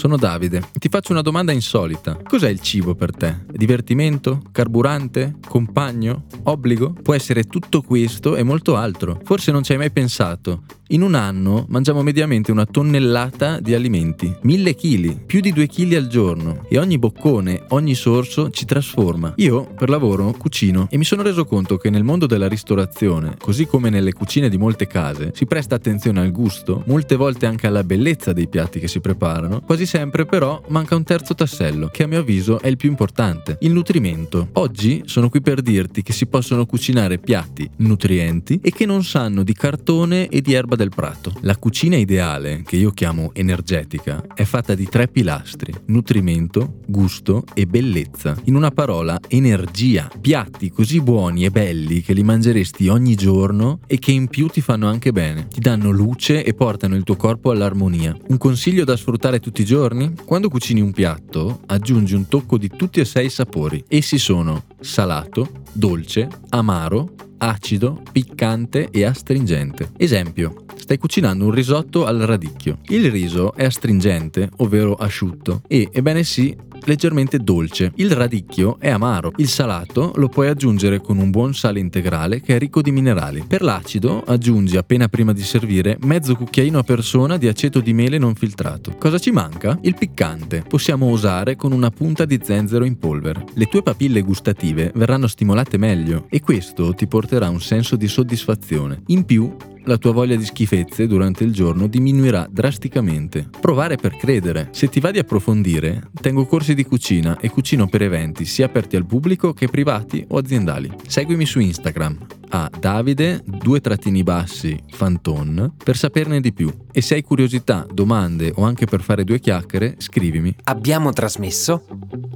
Sono Davide. Ti faccio una domanda insolita. Cos'è il cibo per te? Divertimento? Carburante? Compagno? Obbligo? Può essere tutto questo e molto altro. Forse non ci hai mai pensato. In un anno mangiamo mediamente una tonnellata di alimenti, mille chili, più di due chili al giorno e ogni boccone, ogni sorso ci trasforma. Io per lavoro cucino e mi sono reso conto che nel mondo della ristorazione, così come nelle cucine di molte case, si presta attenzione al gusto, molte volte anche alla bellezza dei piatti che si preparano, quasi sempre però manca un terzo tassello, che a mio avviso è il più importante, il nutrimento. Oggi sono qui per dirti che si possono cucinare piatti nutrienti e che non sanno di cartone e di erba del prato. La cucina ideale, che io chiamo energetica, è fatta di tre pilastri: nutrimento, gusto e bellezza. In una parola, energia. Piatti così buoni e belli che li mangeresti ogni giorno e che in più ti fanno anche bene. Ti danno luce e portano il tuo corpo all'armonia. Un consiglio da sfruttare tutti i giorni? Quando cucini un piatto, aggiungi un tocco di tutti e sei i sapori. Essi sono salato, dolce, amaro, acido, piccante e astringente. Esempio, stai cucinando un risotto al radicchio. Il riso è astringente, ovvero asciutto, e, ebbene sì, leggermente dolce. Il radicchio è amaro. Il salato lo puoi aggiungere con un buon sale integrale che è ricco di minerali. Per l'acido aggiungi appena prima di servire mezzo cucchiaino a persona di aceto di mele non filtrato. Cosa ci manca? Il piccante. Possiamo usare con una punta di zenzero in polvere. Le tue papille gustative verranno stimolate meglio e questo ti porterà un senso di soddisfazione. In più, la tua voglia di schifezze durante il giorno diminuirà drasticamente. Provare per credere. Se ti va di approfondire, tengo corsi di cucina e cucino per eventi sia aperti al pubblico che privati o aziendali. Seguimi su Instagram a Davide due trattini bassi Fanton per saperne di più. E se hai curiosità, domande o anche per fare due chiacchiere, scrivimi. Abbiamo trasmesso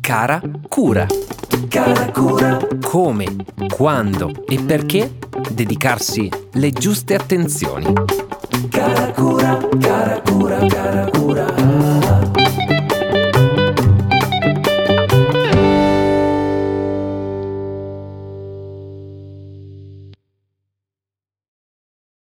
Cara Cura. Cara cura, Come, quando e perché dedicarsi le giuste attenzioni. cara cura, cara cura, cara cura.